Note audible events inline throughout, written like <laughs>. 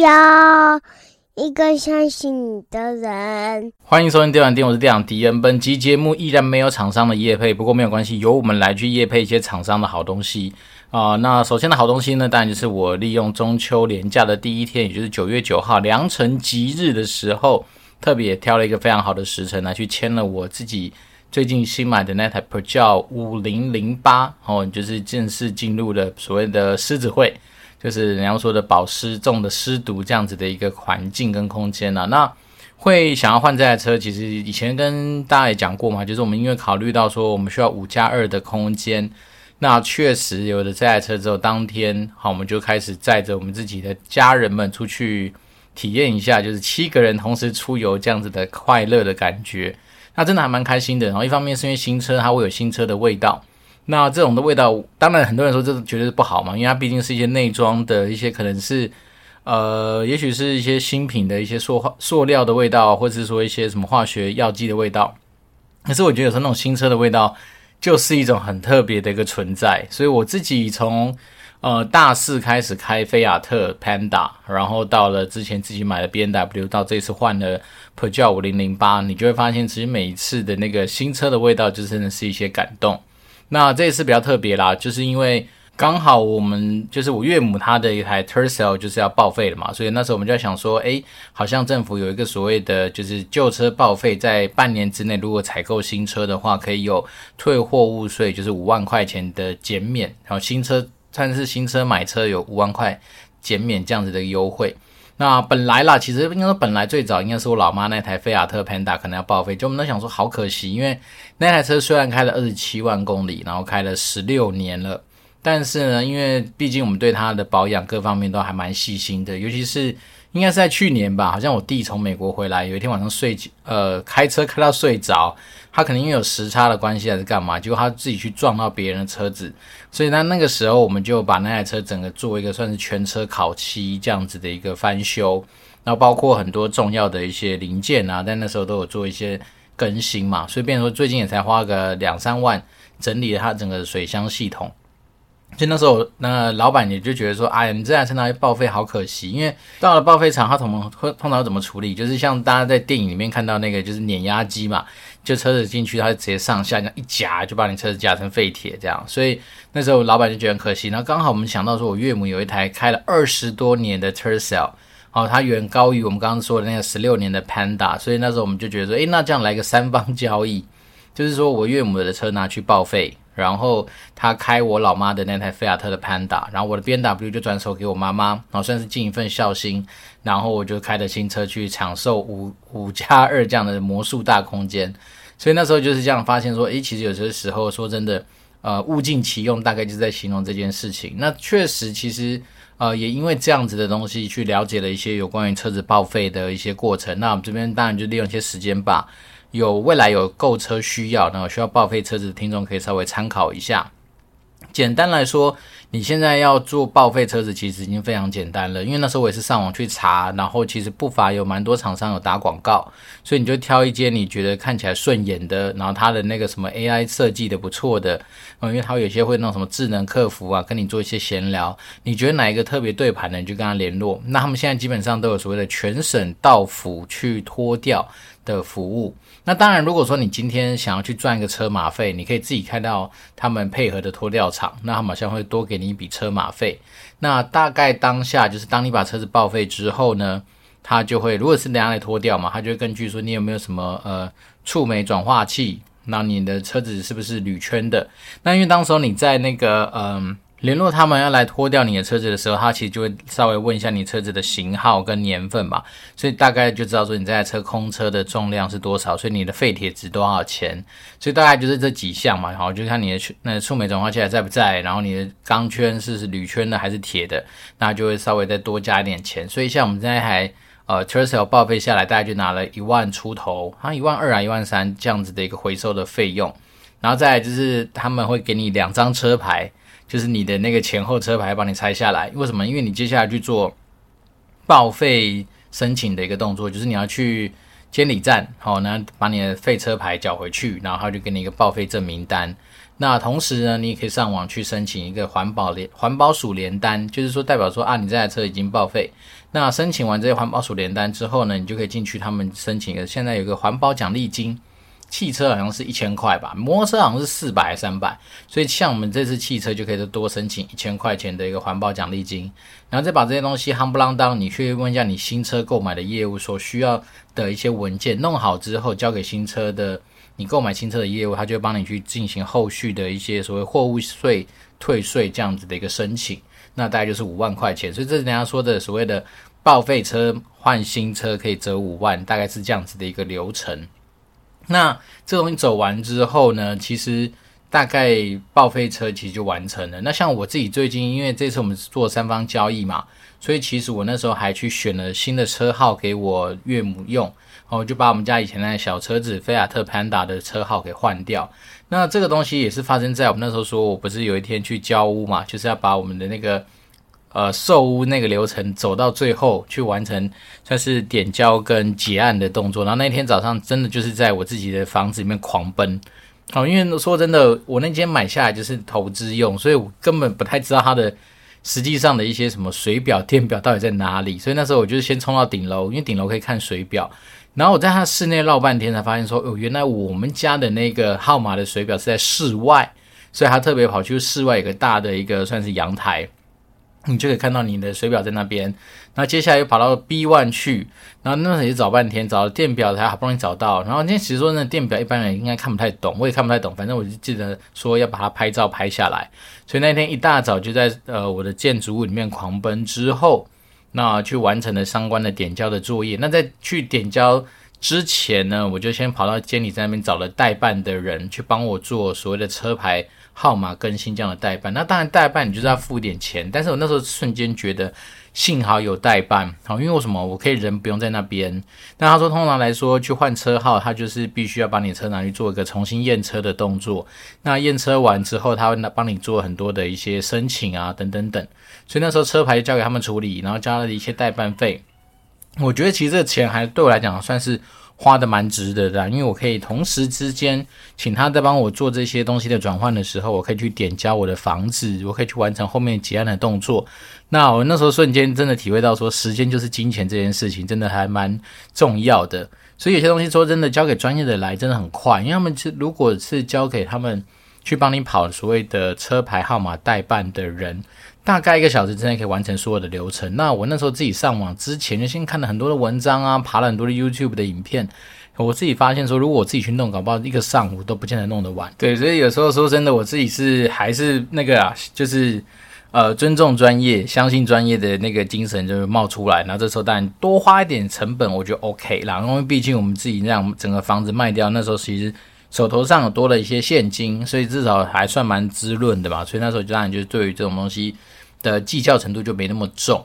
要一个相信你的人。欢迎收听电玩店，我是店长迪恩。本集节目依然没有厂商的业配，不过没有关系，由我们来去业配一些厂商的好东西啊、那首先的好东西呢，当然就是我利用中秋连假的第一天，也就是九月九号良辰吉日的时候，特别挑了一个非常好的时辰来去签了我自己。最近新买的那台 Peugeot 五零零八，哦，就是正式进入了所谓的狮子会，就是人家说的保湿重的湿毒这样子的一个环境跟空间啊。那会想要换这台车，其实以前跟大家也讲过嘛，就是我们因为考虑到说我们需要五加二的空间，那确实有了这台车之后，当天好，我们就开始载着我们自己的家人们出去体验一下，就是七个人同时出游这样子的快乐的感觉。那真的还蛮开心的，然后一方面是因为新车它会有新车的味道，那这种的味道，当然很多人说这绝对是不好嘛，因为它毕竟是一些内装的一些可能是，呃，也许是一些新品的一些塑化塑料的味道，或者是说一些什么化学药剂的味道。可是我觉得有时候那种新车的味道就是一种很特别的一个存在，所以我自己从。呃，大四开始开菲亚特 Panda，然后到了之前自己买的 BMW，到这次换了 Peugeot 五零零八，你就会发现，其实每一次的那个新车的味道，就真的是一些感动。那这一次比较特别啦，就是因为刚好我们就是我岳母她的一台 Tercel 就是要报废了嘛，所以那时候我们就在想说，诶，好像政府有一个所谓的就是旧车报废，在半年之内如果采购新车的话，可以有退货物税，就是五万块钱的减免，然后新车。算是新车买车有五万块减免这样子的优惠。那本来啦，其实应该说本来最早应该是我老妈那台菲亚特 Panda 可能要报废，就我们都想说好可惜，因为那台车虽然开了二十七万公里，然后开了十六年了，但是呢，因为毕竟我们对它的保养各方面都还蛮细心的，尤其是应该是在去年吧，好像我弟从美国回来，有一天晚上睡呃开车开到睡着。他可能因为有时差的关系还是干嘛，结果他自己去撞到别人的车子，所以他那个时候我们就把那台车整个做一个算是全车烤漆这样子的一个翻修，然后包括很多重要的一些零件啊，但那时候都有做一些更新嘛，所以变成说最近也才花个两三万整理了它整个水箱系统。就那时候，那老板也就觉得说，哎呀，你这台车拿去报废好可惜，因为到了报废厂，他怎么会通常怎么处理？就是像大家在电影里面看到那个，就是碾压机嘛，就车子进去，它就直接上下这样一夹，就把你车子夹成废铁这样。所以那时候老板就觉得很可惜。然后刚好我们想到说，我岳母有一台开了二十多年的 Tercel，哦，它远高于我们刚刚说的那个十六年的 Panda，所以那时候我们就觉得说，诶，那这样来个三方交易，就是说我岳母的车拿去报废。然后他开我老妈的那台菲亚特的 Panda，然后我的 BMW 就转手给我妈妈，然后算是尽一份孝心。然后我就开着新车去享受五五加二这样的魔术大空间。所以那时候就是这样发现说，诶，其实有些时候说真的，呃，物尽其用，大概就是在形容这件事情。那确实，其实呃，也因为这样子的东西去了解了一些有关于车子报废的一些过程。那我们这边当然就利用一些时间吧。有未来有购车需要，然后需要报废车子的听众可以稍微参考一下。简单来说，你现在要做报废车子，其实已经非常简单了。因为那时候我也是上网去查，然后其实不乏有蛮多厂商有打广告，所以你就挑一间你觉得看起来顺眼的，然后它的那个什么 AI 设计的不错的，嗯，因为它有些会弄什么智能客服啊，跟你做一些闲聊，你觉得哪一个特别对盘的，你就跟他联络。那他们现在基本上都有所谓的全省到府去拖掉的服务。那当然，如果说你今天想要去赚一个车马费，你可以自己开到他们配合的拖吊厂，那他们好像会多给你一笔车马费。那大概当下就是当你把车子报废之后呢，他就会，如果是人家来拖吊嘛，他就会根据说你有没有什么呃触媒转化器，那你的车子是不是铝圈的？那因为当时候你在那个嗯。联络他们要来拖掉你的车子的时候，他其实就会稍微问一下你车子的型号跟年份吧，所以大概就知道说你这台车空车的重量是多少，所以你的废铁值多少钱，所以大概就是这几项嘛，然后就看你的那触媒转化器还在不在，然后你的钢圈是铝圈的还是铁的，那就会稍微再多加一点钱。所以像我们这台呃 Tercel 报废下来，大概就拿了一万出头，好像一万二啊一万三这样子的一个回收的费用，然后再就是他们会给你两张车牌。就是你的那个前后车牌帮你拆下来，为什么？因为你接下来去做报废申请的一个动作，就是你要去监理站，好，然后把你的废车牌缴回去，然后他就给你一个报废证明单。那同时呢，你也可以上网去申请一个环保联环保署联单，就是说代表说啊，你这台车已经报废。那申请完这些环保署联单之后呢，你就可以进去他们申请的。现在有个环保奖励金，汽车好像是一千块吧，摩托车好像是四百三百。所以像我们这次汽车就可以多申请一千块钱的一个环保奖励金，然后再把这些东西夯不啷当，你去问一下你新车购买的业务所需要的一些文件，弄好之后交给新车的你购买新车的业务，他就会帮你去进行后续的一些所谓货物税退税这样子的一个申请。那大概就是五万块钱，所以这是人家说的所谓的报废车换新车可以折五万，大概是这样子的一个流程。那这东西走完之后呢，其实大概报废车其实就完成了。那像我自己最近，因为这次我们做三方交易嘛，所以其实我那时候还去选了新的车号给我岳母用，然后就把我们家以前那小车子菲亚特潘达的车号给换掉。那这个东西也是发生在我们那时候说，我不是有一天去交屋嘛，就是要把我们的那个呃售屋那个流程走到最后去完成，算是点交跟结案的动作。然后那天早上真的就是在我自己的房子里面狂奔，好，因为说真的，我那间买下来就是投资用，所以我根本不太知道它的实际上的一些什么水表、电表到底在哪里。所以那时候我就先冲到顶楼，因为顶楼可以看水表。然后我在他室内绕半天，才发现说，哦，原来我们家的那个号码的水表是在室外，所以他特别跑去室外有个大的一个算是阳台，你就可以看到你的水表在那边。那接下来又跑到 B one 去，然后那时候也找半天，找了电表才好不容易找到。然后今天其实说那电表一般人应该看不太懂，我也看不太懂，反正我就记得说要把它拍照拍下来。所以那天一大早就在呃我的建筑物里面狂奔之后。那去完成了相关的点交的作业。那在去点交之前呢，我就先跑到监理在那边找了代办的人去帮我做所谓的车牌号码更新这样的代办。那当然代办你就是要付一点钱，但是我那时候瞬间觉得。幸好有代办，好，因为为什么？我可以人不用在那边。那他说，通常来说，去换车号，他就是必须要把你车拿去做一个重新验车的动作。那验车完之后，他会帮你做很多的一些申请啊，等等等。所以那时候车牌交给他们处理，然后交了一些代办费。我觉得其实这个钱还对我来讲算是。花的蛮值得的，因为我可以同时之间请他在帮我做这些东西的转换的时候，我可以去点交我的房子，我可以去完成后面结案的动作。那我那时候瞬间真的体会到说，时间就是金钱这件事情真的还蛮重要的。所以有些东西说真的，交给专业的来真的很快，因为他们是如果是交给他们去帮你跑所谓的车牌号码代办的人。大概一个小时之内可以完成所有的流程。那我那时候自己上网之前就先看了很多的文章啊，爬了很多的 YouTube 的影片。我自己发现说，如果我自己去弄，搞不好一个上午都不见得弄得完。对，所以有时候说真的，我自己是还是那个啊，就是呃尊重专业、相信专业的那个精神就会冒出来。然后这时候当然多花一点成本，我觉得 OK 啦。因为毕竟我们自己让整个房子卖掉，那时候其实手头上有多了一些现金，所以至少还算蛮滋润的吧。所以那时候就当然就是对于这种东西。的计较程度就没那么重，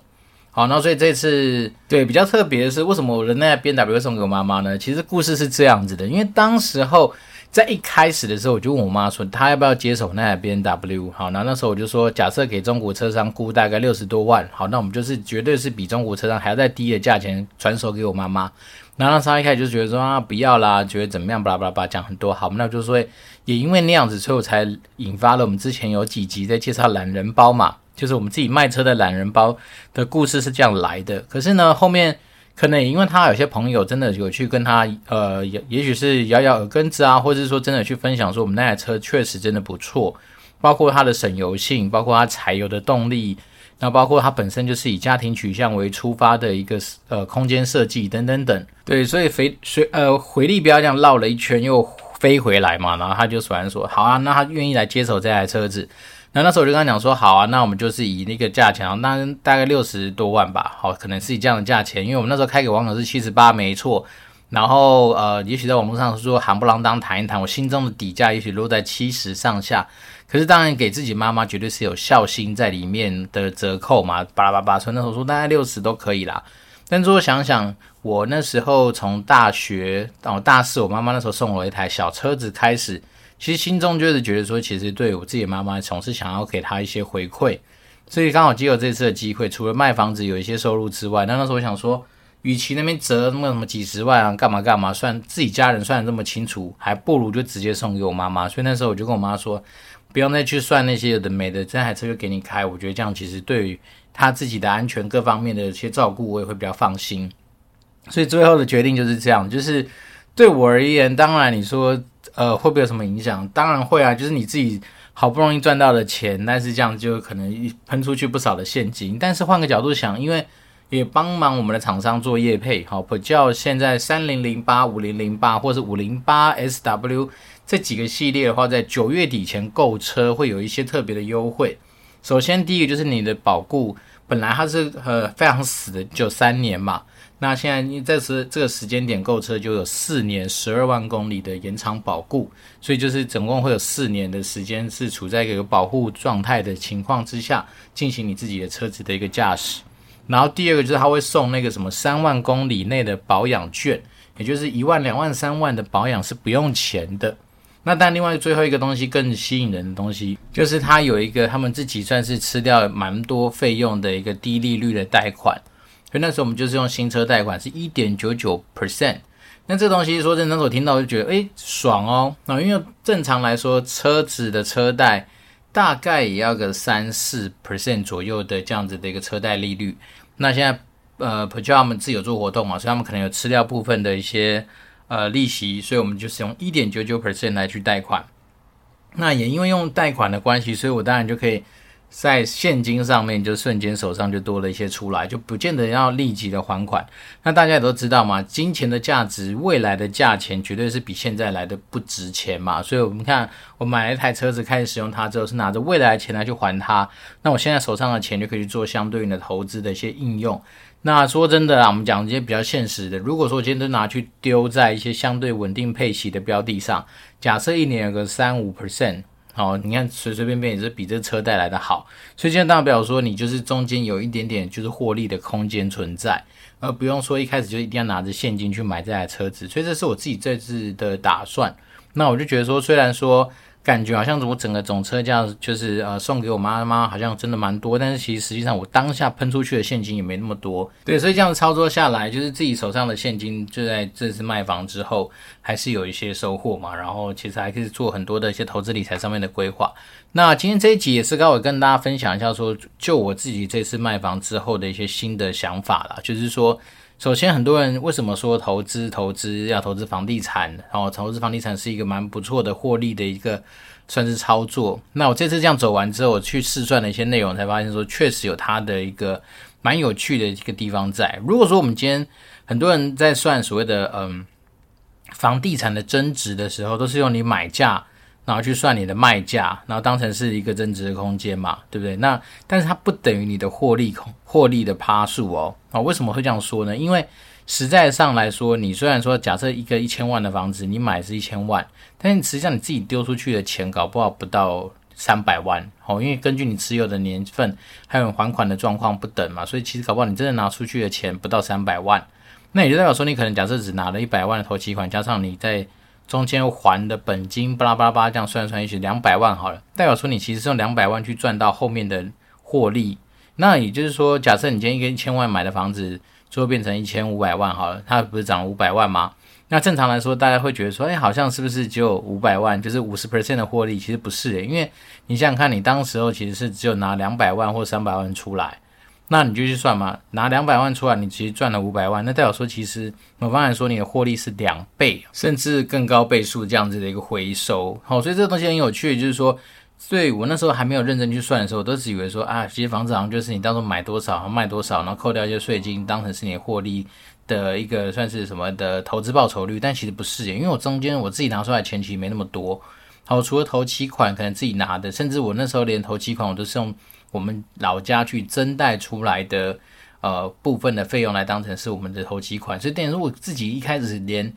好，那所以这次对比较特别的是，为什么我的那台 BMW 送给我妈妈呢？其实故事是这样子的，因为当时候在一开始的时候，我就问我妈说，她要不要接手那台 BMW？好，那那时候我就说，假设给中国车商估大概六十多万，好，那我们就是绝对是比中国车商还要再低的价钱转手给我妈妈。然后那时候一开始就觉得说啊，不要啦，觉得怎么样，巴拉巴拉巴拉讲很多，好，那就说也因为那样子，所以我才引发了我们之前有几集在介绍懒人包嘛。就是我们自己卖车的懒人包的故事是这样来的。可是呢，后面可能也因为他有些朋友真的有去跟他，呃，也也许是咬咬耳根子啊，或者是说真的去分享说我们那台车确实真的不错，包括它的省油性，包括它柴油的动力，那包括它本身就是以家庭取向为出发的一个呃空间设计等等等。对，所以回随呃回力镖这样绕了一圈又飞回来嘛，然后他就突然说好啊，那他愿意来接手这台车子。那那时候我就跟他讲说，好啊，那我们就是以那个价钱，那大概六十多万吧，好，可能是以这样的价钱，因为我们那时候开给网友是七十八，没错。然后呃，也许在网络上说夯不啷当谈一谈，我心中的底价也许落在七十上下。可是当然给自己妈妈绝对是有孝心在里面的折扣嘛，巴拉巴拉，所以那时候说大概六十都可以啦。但是我想想，我那时候从大学到大四，我妈妈那时候送我一台小车子开始。其实心中就是觉得说，其实对我自己妈妈总是想要给她一些回馈，所以刚好借由这次的机会，除了卖房子有一些收入之外，那那时候我想说，与其那边折那么什么几十万啊，干嘛干嘛，算自己家人算得这么清楚，还不如就直接送给我妈妈。所以那时候我就跟我妈说，不用再去算那些有的没的，这台车就给你开。我觉得这样其实对于她自己的安全各方面的一些照顾，我也会比较放心。所以最后的决定就是这样，就是对我而言，当然你说呃会不会有什么影响？当然会啊，就是你自己好不容易赚到的钱，但是这样就可能喷出去不少的现金。但是换个角度想，因为也帮忙我们的厂商做业配，好，比较现在三零零八、五零零八或是五零八 SW 这几个系列的话，在九月底前购车会有一些特别的优惠。首先，第一个就是你的保固本来它是呃非常死的，就三年嘛，那现在你这时这个时间点购车就有四年十二万公里的延长保固，所以就是总共会有四年的时间是处在一个有保护状态的情况之下进行你自己的车子的一个驾驶。然后第二个就是他会送那个什么三万公里内的保养券，也就是一万、两万、三万的保养是不用钱的。那但另外最后一个东西更吸引人的东西，就是他有一个他们自己算是吃掉蛮多费用的一个低利率的贷款。所以那时候我们就是用新车贷款是一点九九 percent。那这东西说真的，那时候我听到就觉得诶爽哦。那因为正常来说车子的车贷。大概也要个三四 percent 左右的这样子的一个车贷利率。那现在呃，Peugeot 他们自己有做活动嘛，所以他们可能有吃掉部分的一些呃利息，所以我们就是用一点九九 percent 来去贷款。那也因为用贷款的关系，所以我当然就可以。在现金上面就瞬间手上就多了一些出来，就不见得要立即的还款。那大家也都知道嘛，金钱的价值，未来的价钱绝对是比现在来的不值钱嘛。所以我们看，我买了一台车子，开始使用它之后，是拿着未来的钱来去还它。那我现在手上的钱就可以去做相对应的投资的一些应用。那说真的啊，我们讲一些比较现实的，如果说今天都拿去丢在一些相对稳定配息的标的上，假设一年有个三五 percent。好，你看随随便便也是比这车带来的好，所以现在大表说你就是中间有一点点就是获利的空间存在，而不用说一开始就一定要拿着现金去买这台车子，所以这是我自己这次的打算。那我就觉得说，虽然说。感觉好像我整个总车价就是呃送给我妈妈，好像真的蛮多，但是其实实际上我当下喷出去的现金也没那么多，对，所以这样操作下来，就是自己手上的现金就在这次卖房之后还是有一些收获嘛，然后其实还可以做很多的一些投资理财上面的规划。那今天这一集也是刚好跟大家分享一下说，就我自己这次卖房之后的一些新的想法啦，就是说。首先，很多人为什么说投资投资要投资房地产？然后投资房地产是一个蛮不错的获利的一个算是操作。那我这次这样走完之后，我去试算了一些内容，才发现说确实有它的一个蛮有趣的一个地方在。如果说我们今天很多人在算所谓的嗯房地产的增值的时候，都是用你买价。然后去算你的卖价，然后当成是一个增值的空间嘛，对不对？那但是它不等于你的获利空获利的趴数哦。啊，为什么会这样说呢？因为实在上来说，你虽然说假设一个一千万的房子，你买是一千万，但是实际上你自己丢出去的钱搞不好不到三百万哦。因为根据你持有的年份还有还款的状况不等嘛，所以其实搞不好你真的拿出去的钱不到三百万。那也就代表说，你可能假设只拿了一百万的头期款，加上你在中间还的本金巴拉巴拉巴拉这样算算，也许两百万好了，代表说你其实是用两百万去赚到后面的获利。那也就是说，假设你今天一个一千万买的房子，最后变成一千五百万好了，它不是涨了五百万吗？那正常来说，大家会觉得说，哎，好像是不是只有五百万，就是五十 percent 的获利？其实不是诶，因为你想想看，你当时候其实是只有拿两百万或三百万出来。那你就去算嘛，拿两百万出来，你其实赚了五百万，那代表说其实我刚才说你的获利是两倍，甚至更高倍数这样子的一个回收。好，所以这个东西很有趣，就是说，对我那时候还没有认真去算的时候，我都只以为说啊，其实房子好像就是你到时候买多少，卖多少，然后扣掉一些税金，当成是你的获利的一个算是什么的投资报酬率，但其实不是，因为我中间我自己拿出来钱其实没那么多。好，除了头期款可能自己拿的，甚至我那时候连头期款我都是用。我们老家去增贷出来的呃部分的费用来当成是我们的头期款，所以等于说我自己一开始连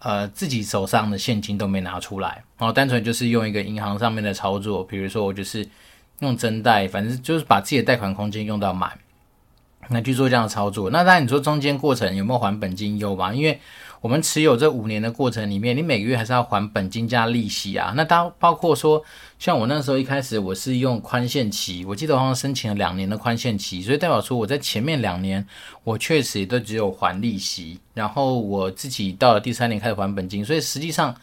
呃自己手上的现金都没拿出来，然后单纯就是用一个银行上面的操作，比如说我就是用增贷，反正就是把自己的贷款空间用到满，那去做这样的操作。那当然你说中间过程有没有还本金？有吧？因为我们持有这五年的过程里面，你每个月还是要还本金加利息啊。那当包括说，像我那时候一开始我是用宽限期，我记得好像申请了两年的宽限期，所以代表说我在前面两年我确实也都只有还利息，然后我自己到了第三年开始还本金，所以实际上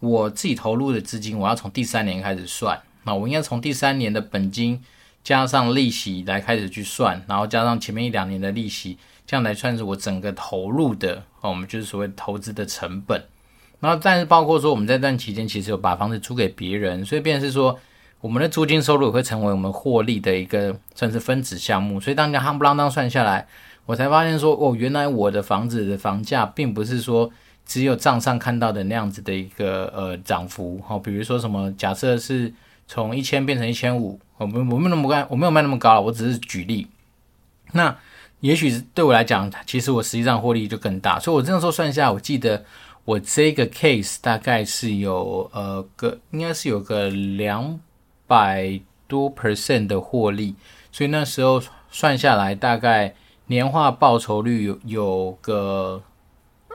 我自己投入的资金我要从第三年开始算，那我应该从第三年的本金加上利息来开始去算，然后加上前面一两年的利息。这样来算是我整个投入的哦，我们就是所谓投资的成本。然后，但是包括说我们在这段期间其实有把房子租给别人，所以变是说我们的租金收入也会成为我们获利的一个算是分子项目。所以当你夯不啷当算下来，我才发现说哦，原来我的房子的房价并不是说只有账上看到的那样子的一个呃涨幅。哦，比如说什么假设是从一千变成一千五，我没我没那么高，我没有卖那么高，我只是举例。那也许对我来讲，其实我实际上获利就更大，所以我这样说算下，我记得我这个 case 大概是有呃个应该是有个两百多 percent 的获利，所以那时候算下来大概年化报酬率有有个。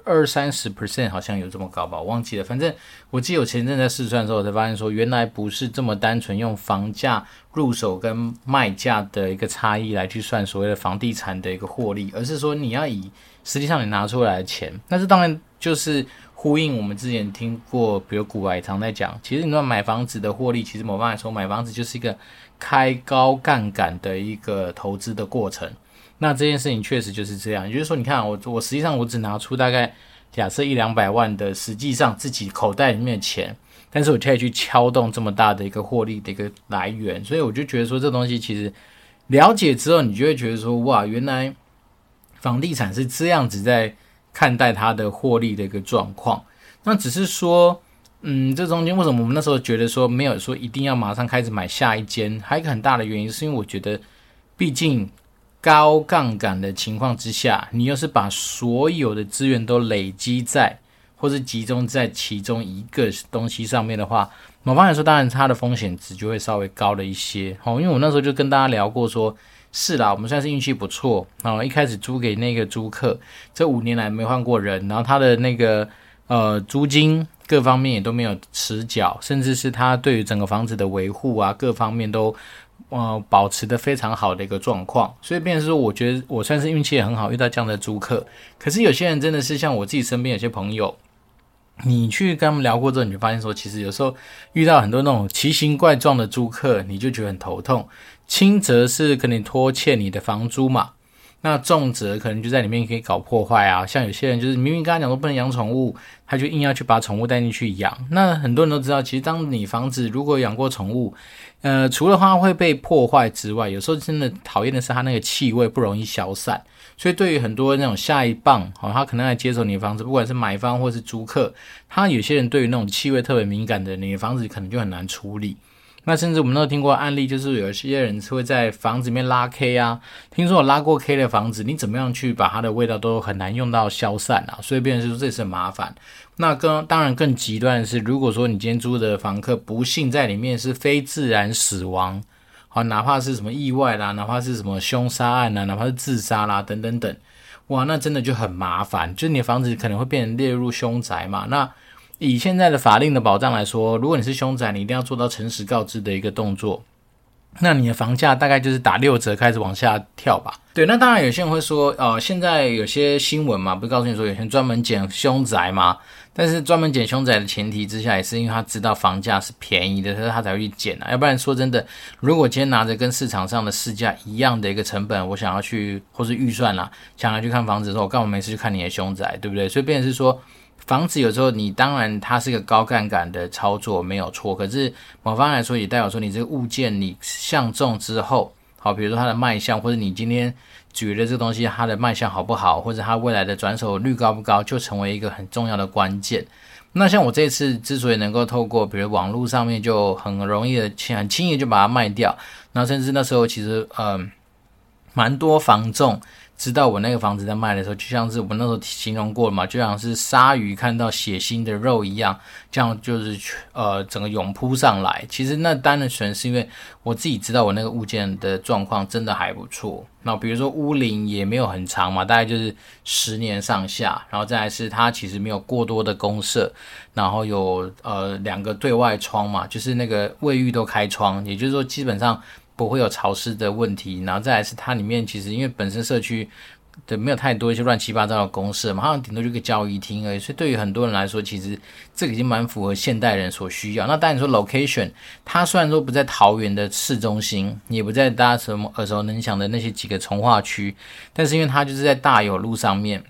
二三十 percent 好像有这么高吧，我忘记了。反正我记得我前阵在试算的时候，我才发现说，原来不是这么单纯用房价入手跟卖价的一个差异来去算所谓的房地产的一个获利，而是说你要以实际上你拿出来的钱。那这当然就是呼应我们之前听过，比如股外常在讲，其实你说买房子的获利，其实某方来说买房子就是一个开高杠杆的一个投资的过程。那这件事情确实就是这样，也就是说，你看我我实际上我只拿出大概假设一两百万的实际上自己口袋里面的钱，但是我可以去撬动这么大的一个获利的一个来源，所以我就觉得说这东西其实了解之后，你就会觉得说哇，原来房地产是这样子在看待它的获利的一个状况。那只是说，嗯，这中间为什么我们那时候觉得说没有说一定要马上开始买下一间？还有一个很大的原因是因为我觉得，毕竟。高杠杆的情况之下，你又是把所有的资源都累积在，或是集中在其中一个东西上面的话，某方面来说，当然它的风险值就会稍微高了一些。哦，因为我那时候就跟大家聊过说，是啦，我们算是运气不错，然后一开始租给那个租客，这五年来没换过人，然后他的那个呃租金各方面也都没有迟缴，甚至是他对于整个房子的维护啊，各方面都。呃，保持的非常好的一个状况，所以变成说，我觉得我算是运气也很好，遇到这样的租客。可是有些人真的是像我自己身边有些朋友，你去跟他们聊过之后，你就发现说，其实有时候遇到很多那种奇形怪状的租客，你就觉得很头痛。轻则是可能拖欠你的房租嘛。那重则可能就在里面可以搞破坏啊，像有些人就是明明跟他讲说不能养宠物，他就硬要去把宠物带进去养。那很多人都知道，其实当你房子如果养过宠物，呃，除了它会被破坏之外，有时候真的讨厌的是它那个气味不容易消散。所以对于很多那种下一棒，哦，他可能来接手你的房子，不管是买方或是租客，他有些人对于那种气味特别敏感的，你的房子可能就很难处理。那甚至我们都听过案例，就是有些人是会在房子里面拉 K 啊。听说有拉过 K 的房子，你怎么样去把它的味道都很难用到消散啊？所以变成说这是很麻烦。那更当然更极端的是，如果说你今天租的房客不幸在里面是非自然死亡，好，哪怕是什么意外啦，哪怕是什么凶杀案呐，哪怕是自杀啦，等等等，哇，那真的就很麻烦，就你的房子可能会变成列入凶宅嘛。那以现在的法令的保障来说，如果你是凶宅，你一定要做到诚实告知的一个动作。那你的房价大概就是打六折开始往下跳吧。对，那当然有些人会说，呃，现在有些新闻嘛，不是告诉你说有些人专门捡凶宅嘛？但是专门捡凶宅的前提之下，也是因为他知道房价是便宜的，所以他才会去捡啊。要不然说真的，如果今天拿着跟市场上的市价一样的一个成本，我想要去或是预算啦，想要去看房子的时候，我干嘛没事去看你的凶宅，对不对？所以变成是说。房子有时候你当然它是个高杠杆的操作没有错，可是某方来说也代表说你这个物件你相中之后，好，比如说它的卖相，或者你今天举的这个东西它的卖相好不好，或者它未来的转手率高不高，就成为一个很重要的关键。那像我这次之所以能够透过比如网络上面就很容易的轻很轻易就把它卖掉，那甚至那时候其实嗯。蛮多房仲。知道我那个房子在卖的时候，就像是我们那时候形容过嘛，就像是鲨鱼看到血腥的肉一样，这样就是呃整个涌扑上来。其实那单的全是因为我自己知道我那个物件的状况真的还不错。那比如说屋龄也没有很长嘛，大概就是十年上下，然后再来是它其实没有过多的公设，然后有呃两个对外窗嘛，就是那个卫浴都开窗，也就是说基本上。不会有潮湿的问题，然后再来是它里面其实因为本身社区的没有太多一些乱七八糟的公设嘛，好像顶多就个交谊厅而已，所以对于很多人来说，其实这个已经蛮符合现代人所需要。那当然说 location，它虽然说不在桃园的市中心，也不在大家什么耳熟能详的那些几个从化区，但是因为它就是在大有路上面。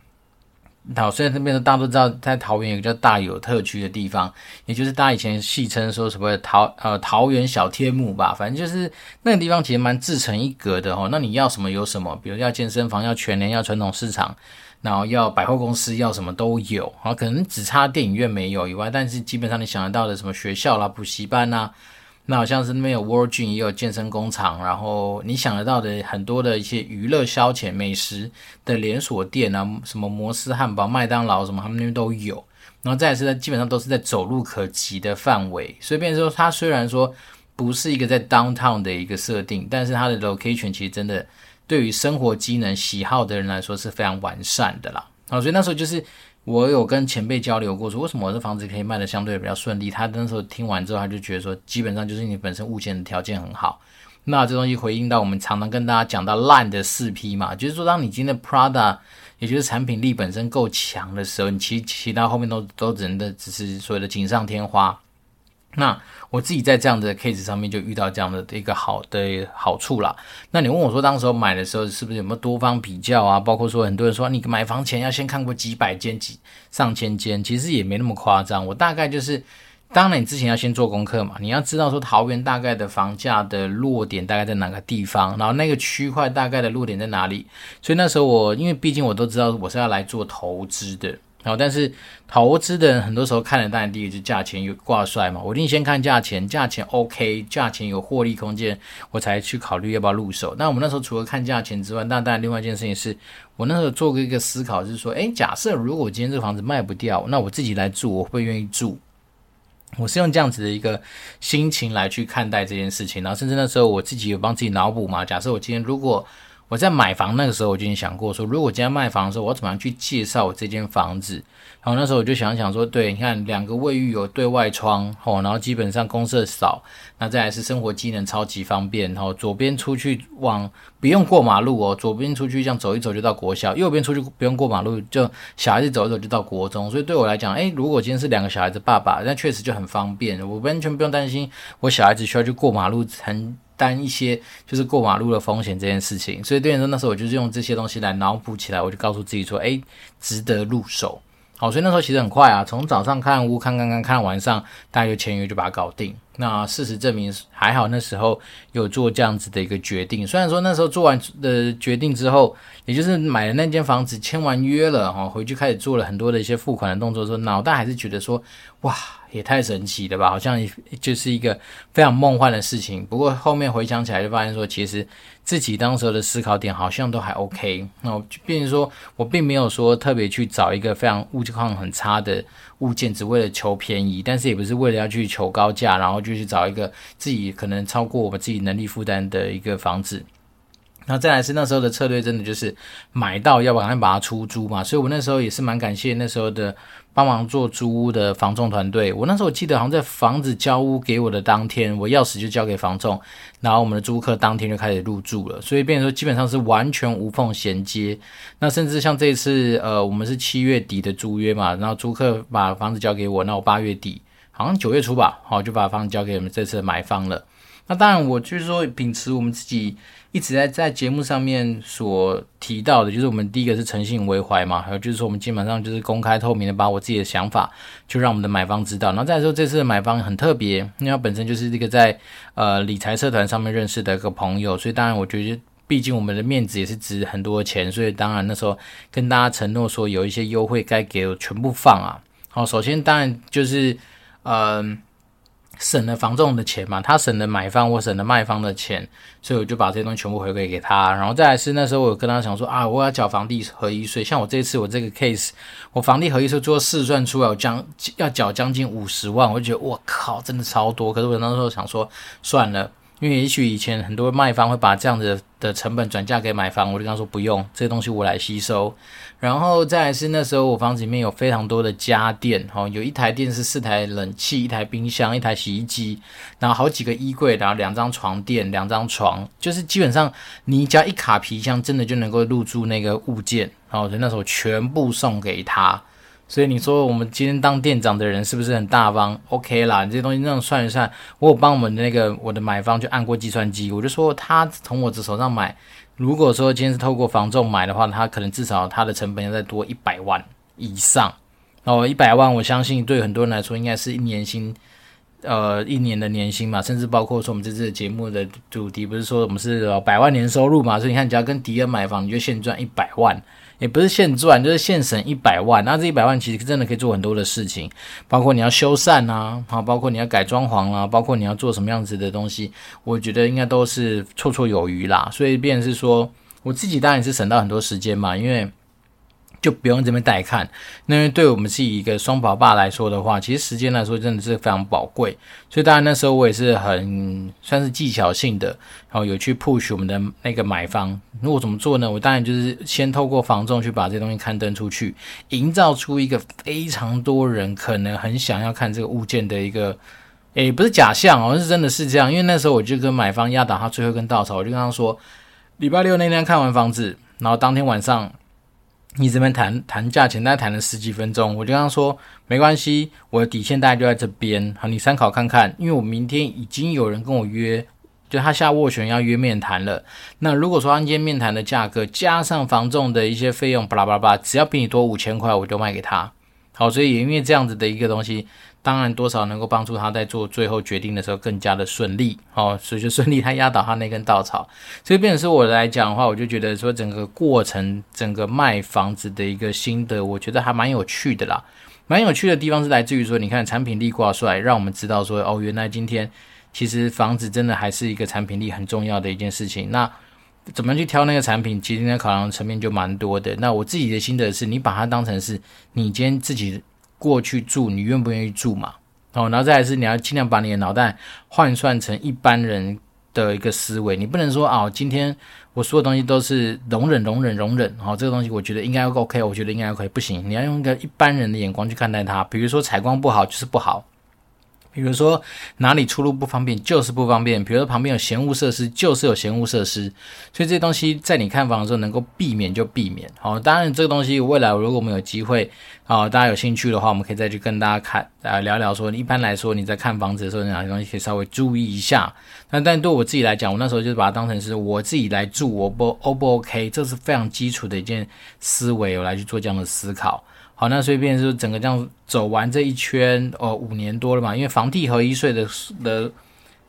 好，虽然这边的大家都知道，在桃园有个叫大有特区的地方，也就是大家以前戏称说什么桃呃桃园小天母吧，反正就是那个地方其实蛮自成一格的哦。那你要什么有什么，比如要健身房，要全联，要传统市场，然后要百货公司，要什么都有。好，可能只差电影院没有以外，但是基本上你想得到的什么学校啦、补习班呐。那好像是那边有 World Gym，也有健身工厂，然后你想得到的很多的一些娱乐消遣、美食的连锁店啊，什么摩斯汉堡、麦当劳什么，他们那边都有。然后再来是，基本上都是在走路可及的范围。所以变说，它虽然说不是一个在 downtown 的一个设定，但是它的 location 其实真的对于生活机能喜好的人来说是非常完善的啦。好，所以那时候就是。我有跟前辈交流过，说为什么我这房子可以卖的相对比较顺利。他那时候听完之后，他就觉得说，基本上就是你本身物件的条件很好。那这东西回应到我们常常跟大家讲到烂的四批嘛，就是说，当你今天的 Prada，也就是产品力本身够强的时候，你其其他后面都都只能的只是所谓的锦上添花。那我自己在这样的 case 上面就遇到这样的一个好的好处啦。那你问我说，当时候买的时候是不是有没有多方比较啊？包括说很多人说你买房前要先看过几百间、几上千间，其实也没那么夸张。我大概就是，当然你之前要先做功课嘛，你要知道说桃园大概的房价的落点大概在哪个地方，然后那个区块大概的落点在哪里。所以那时候我因为毕竟我都知道我是要来做投资的。好，但是投资的人很多时候看的当然第一是价钱有挂帅嘛，我一定先看价钱，价钱 OK，价钱有获利空间，我才去考虑要不要入手。那我们那时候除了看价钱之外，那当然另外一件事情是我那时候做过一个思考，就是说，诶，假设如果今天这房子卖不掉，那我自己来住，我会愿意住？我是用这样子的一个心情来去看待这件事情，然后甚至那时候我自己有帮自己脑补嘛，假设我今天如果我在买房那个时候，我就已经想过说，如果今天卖房的时候，我怎么样去介绍我这间房子？然后那时候我就想想说，对，你看两个卫浴有对外窗，哦，然后基本上公设少，那再来是生活机能超级方便，然后左边出去往不用过马路哦，左边出去这样走一走就到国小，右边出去不用过马路，就小孩子走一走就到国中，所以对我来讲，诶，如果今天是两个小孩子爸爸，那确实就很方便，我完全不用担心我小孩子需要去过马路很。担一些就是过马路的风险这件事情，所以对你说那时候我就是用这些东西来脑补起来，我就告诉自己说，哎，值得入手。好，所以那时候其实很快啊，从早上看屋看看看看晚上，大概就签约就把它搞定。那事实证明还好，那时候有做这样子的一个决定。虽然说那时候做完的决定之后，也就是买了那间房子，签完约了哈，回去开始做了很多的一些付款的动作的时候，脑袋还是觉得说，哇，也太神奇了吧，好像就是一个非常梦幻的事情。不过后面回想起来，就发现说，其实自己当时的思考点好像都还 OK。那我就变成说我并没有说特别去找一个非常物况很差的物件，只为了求便宜，但是也不是为了要去求高价，然后就去找一个自己可能超过我们自己能力负担的一个房子。那再来是那时候的策略，真的就是买到要不然把它出租嘛，所以我那时候也是蛮感谢那时候的帮忙做租屋的房仲团队。我那时候我记得好像在房子交屋给我的当天，我钥匙就交给房仲，然后我们的租客当天就开始入住了，所以变成说基本上是完全无缝衔接。那甚至像这次，呃，我们是七月底的租约嘛，然后租客把房子交给我，那我八月底好像九月初吧，好就把房子交给我们这次的买方了。那当然，我就是说秉持我们自己。一直在在节目上面所提到的，就是我们第一个是诚信为怀嘛，还有就是说我们基本上就是公开透明的把我自己的想法，就让我们的买方知道。然后再来说这次的买方很特别，因为他本身就是这个在呃理财社团上面认识的一个朋友，所以当然我觉得，毕竟我们的面子也是值很多钱，所以当然那时候跟大家承诺说有一些优惠该给我全部放啊。好，首先当然就是嗯。省了房仲的钱嘛，他省了买方，我省了卖方的钱，所以我就把这些东西全部回馈给他。然后再来是那时候我跟他讲说啊，我要缴房地合一税。像我这次我这个 case，我房地合一税做试算出来，我将要缴将近五十万，我就觉得我靠，真的超多。可是我那时候想说算了。因为也许以前很多卖方会把这样子的成本转嫁给买方，我就跟他说不用，这些东西我来吸收。然后再来是那时候我房子里面有非常多的家电，哈，有一台电视、四台冷气、一台冰箱、一台洗衣机，然后好几个衣柜，然后两张床垫、两张床，就是基本上你只要一卡皮箱，真的就能够入住那个物件，然后我就那时候全部送给他。所以你说我们今天当店长的人是不是很大方？OK 啦，你这些东西那样算一算，我有帮我们的那个我的买方就按过计算机，我就说他从我的手上买，如果说今天是透过房仲买的话，他可能至少他的成本要再多一百万以上。哦，一百万，我相信对很多人来说应该是一年薪，呃，一年的年薪嘛，甚至包括说我们这次节目的主题不是说我们是百万年收入嘛，所以你看，只要跟迪恩买房，你就现赚一百万。也不是现赚，就是现省一百万。那这一百万其实真的可以做很多的事情，包括你要修缮啊，好，包括你要改装潢啊，包括你要做什么样子的东西，我觉得应该都是绰绰有余啦。所以，便是说，我自己当然是省到很多时间嘛，因为。就不用这边带看，那对我们是一个双宝爸来说的话，其实时间来说真的是非常宝贵。所以当然那时候我也是很算是技巧性的，然后有去 push 我们的那个买方。那我怎么做呢？我当然就是先透过房仲去把这东西刊登出去，营造出一个非常多人可能很想要看这个物件的一个，诶，不是假象哦，是真的是这样。因为那时候我就跟买方压倒他最后一根稻草，我就跟他说，礼拜六那天看完房子，然后当天晚上。你这边谈谈价钱，大概谈了十几分钟，我就跟他说没关系，我的底线大概就在这边，好，你参考看看。因为我明天已经有人跟我约，就他下斡旋要约面谈了。那如果说按今天面谈的价格加上房仲的一些费用，巴拉巴拉，只要比你多五千块，我就卖给他。好，所以也因为这样子的一个东西。当然，多少能够帮助他在做最后决定的时候更加的顺利哦，所以就顺利他压倒他那根稻草。所以，变成是我来讲的话，我就觉得说整个过程，整个卖房子的一个心得，我觉得还蛮有趣的啦。蛮有趣的地方是来自于说，你看产品力挂出来，让我们知道说，哦，原来今天其实房子真的还是一个产品力很重要的一件事情。那怎么去挑那个产品？其实那考量层面就蛮多的。那我自己的心得是，你把它当成是你今天自己。过去住，你愿不愿意住嘛？哦，然后再来是你要尽量把你的脑袋换算成一般人的一个思维，你不能说哦，今天我所有东西都是容忍、容忍、容忍，哦，这个东西我觉得应该 OK，我觉得应该 OK，不行，你要用一个一般人的眼光去看待它。比如说采光不好就是不好。比如说哪里出入不方便就是不方便，比如说旁边有闲物设施就是有闲物设施，所以这些东西在你看房的时候能够避免就避免。好，当然这个东西未来如果我们有机会，啊，大家有兴趣的话，我们可以再去跟大家看啊聊聊说，一般来说你在看房子的时候，哪些东西可以稍微注意一下。那但对我自己来讲，我那时候就是把它当成是我自己来住，我不 O 不 OK，这是非常基础的一件思维，我来去做这样的思考。好，那所以变成说整个这样走完这一圈，哦，五年多了嘛，因为房地合一税的的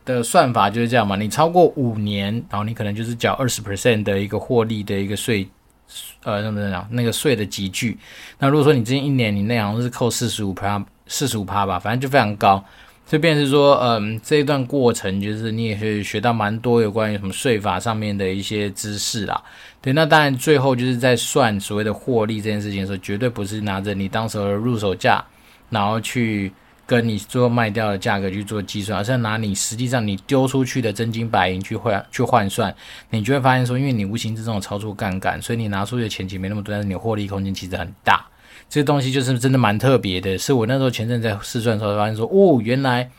的算法就是这样嘛，你超过五年，然后你可能就是缴二十 percent 的一个获利的一个税，呃，怎么讲那个税的集聚。那如果说你这一年你那样是扣四十五趴，四十五趴吧，反正就非常高。这便是说，嗯，这一段过程就是你也是学到蛮多有关于什么税法上面的一些知识啦。对，那当然最后就是在算所谓的获利这件事情的时候，绝对不是拿着你当时的入手价，然后去跟你最后卖掉的价格去做计算，而是拿你实际上你丢出去的真金白银去换去换算，你就会发现说，因为你无形之中有操作杠杆，所以你拿出去的钱其实没那么多，但是你获利空间其实很大。这个东西就是真的蛮特别的，是我那时候前阵在试算的时候发现说，哦，原来。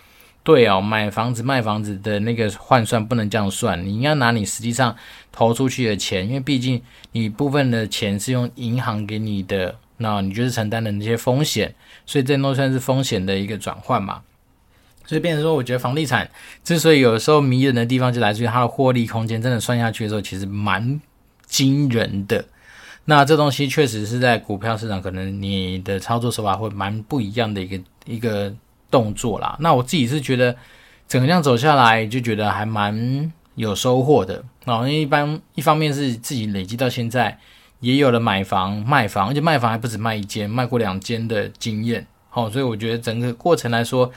对哦，买房子卖房子的那个换算不能这样算，你应该拿你实际上投出去的钱，因为毕竟你部分的钱是用银行给你的，那你就是承担的那些风险，所以这都算是风险的一个转换嘛。所以变成说，我觉得房地产之所以有时候迷人的地方，就来自于它的获利空间，真的算下去的时候，其实蛮惊人的。那这东西确实是在股票市场，可能你的操作手法会蛮不一样的一个一个。动作啦，那我自己是觉得整个这样走下来，就觉得还蛮有收获的。那一般一方面是自己累积到现在，也有了买房卖房，而且卖房还不止卖一间，卖过两间的经验。好，所以我觉得整个过程来说，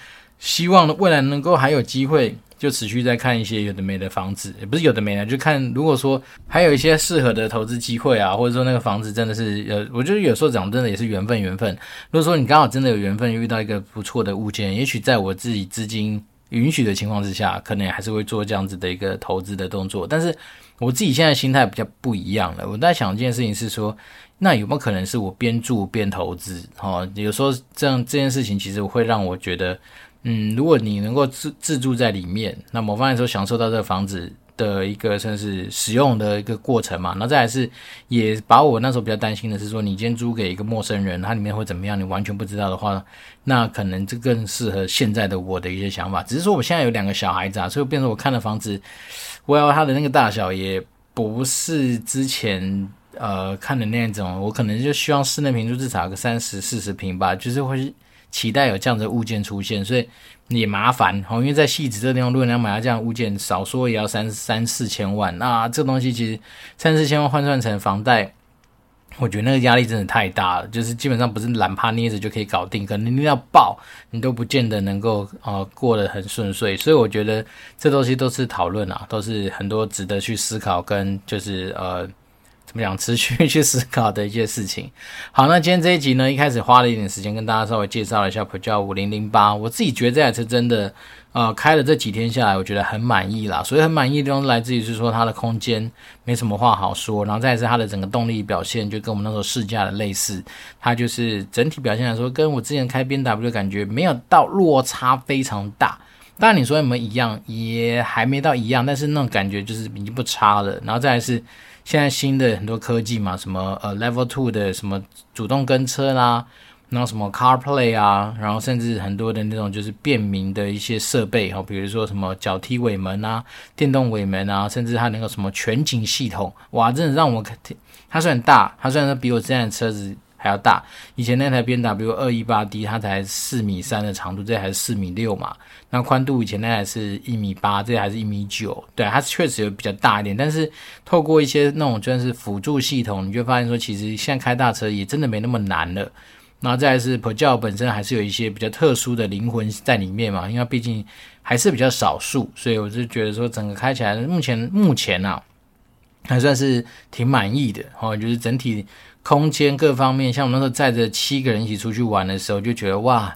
希望未来能够还有机会。就持续在看一些有的没的房子，也不是有的没的，就看如果说还有一些适合的投资机会啊，或者说那个房子真的是呃，我觉得有时候讲真的也是缘分，缘分。如果说你刚好真的有缘分遇到一个不错的物件，也许在我自己资金允许的情况之下，可能还是会做这样子的一个投资的动作。但是我自己现在心态比较不一样了，我在想一件事情是说，那有没有可能是我边住边投资？哦，有时候这样这件事情其实会让我觉得。嗯，如果你能够自自住在里面，那某方面说享受到这个房子的一个算是使用的一个过程嘛，那再来是也把我那时候比较担心的是说，你今天租给一个陌生人，他里面会怎么样，你完全不知道的话，那可能这更适合现在的我的一些想法。只是说我现在有两个小孩子啊，所以变成我看的房子，我要它的那个大小也不是之前呃看的那种，我可能就希望室内平数至少有个三十四十平吧，就是会。期待有这样的物件出现，所以也麻烦哦。因为在汐止这个地方，如果你要买到这样的物件，少说也要三三四千万。那这东西其实三四千万换算成房贷，我觉得那个压力真的太大了。就是基本上不是懒趴捏着就可以搞定，可能你要爆，你都不见得能够呃过得很顺遂。所以我觉得这东西都是讨论啊，都是很多值得去思考跟就是呃。怎么讲？持续 <laughs> 去思考的一些事情。好，那今天这一集呢，一开始花了一点时间跟大家稍微介绍了一下 Peugeot 5008。我自己觉得这台车真的，呃，开了这几天下来，我觉得很满意啦。所以很满意的地方来自于是说它的空间没什么话好说，然后再是它的整个动力表现，就跟我们那时候试驾的类似。它就是整体表现来说，跟我之前开 B W 的感觉没有到落差非常大。当然你说有没有一样，也还没到一样，但是那种感觉就是已经不差了。然后再来是。现在新的很多科技嘛，什么呃 Level Two 的什么主动跟车啦，然后什么 CarPlay 啊，然后甚至很多的那种就是便民的一些设备哈，比如说什么脚踢尾门啊、电动尾门啊，甚至它那个什么全景系统，哇，真的让我，它虽然大，它虽然说比我这辆车子。还要大，以前那台 B W 二一八 D 它才四米三的长度，这台是四米六嘛。那宽度以前那台是一米八，这还是一米九。对，它确实有比较大一点，但是透过一些那种就是辅助系统，你就发现说，其实现在开大车也真的没那么难了。然后再来是 Peugeot 本身还是有一些比较特殊的灵魂在里面嘛，因为毕竟还是比较少数，所以我就觉得说，整个开起来目前目前啊，还算是挺满意的哦，就是整体。空间各方面，像我们那时候载着七个人一起出去玩的时候，就觉得哇，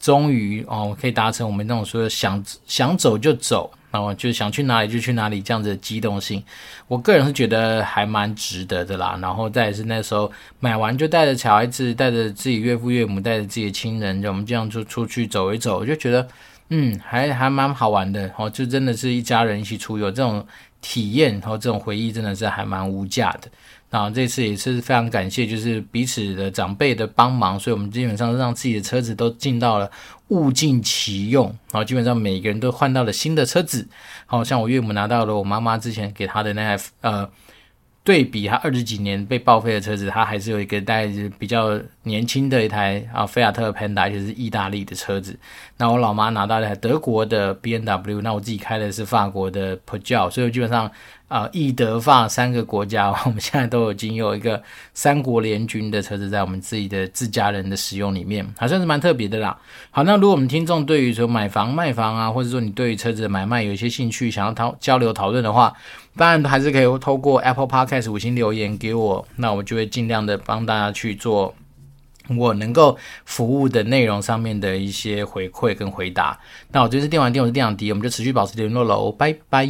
终于哦，可以达成我们那种说想想走就走，然后就想去哪里就去哪里这样子的机动性。我个人是觉得还蛮值得的啦。然后再是那时候买完就带着小孩子，带着自己岳父岳母，带着自己的亲人，就我们这样就出去走一走，我就觉得嗯，还还蛮好玩的哦。就真的是一家人一起出游这种体验，然后这种回忆真的是还蛮无价的。然后这次也是非常感谢，就是彼此的长辈的帮忙，所以我们基本上让自己的车子都进到了物尽其用，然后基本上每个人都换到了新的车子，好像我岳母拿到了我妈妈之前给她的那台呃。对比它二十几年被报废的车子，它还是有一个带着比较年轻的一台啊，菲亚特 Panda，就是意大利的车子。那我老妈拿到的德国的 B N W，那我自己开的是法国的 Peugeot，所以基本上啊，意德法三个国家，<laughs> 我们现在都已经有一个三国联军的车子在我们自己的自家人的使用里面，还算是蛮特别的啦。好，那如果我们听众对于说买房卖房啊，或者说你对于车子的买卖有一些兴趣，想要讨交流讨论的话，当然还是可以透过 Apple Podcast 五星留言给我，那我就会尽量的帮大家去做我能够服务的内容上面的一些回馈跟回答。那我这是电玩店，我是电长迪，我们就持续保持联络喽，拜拜。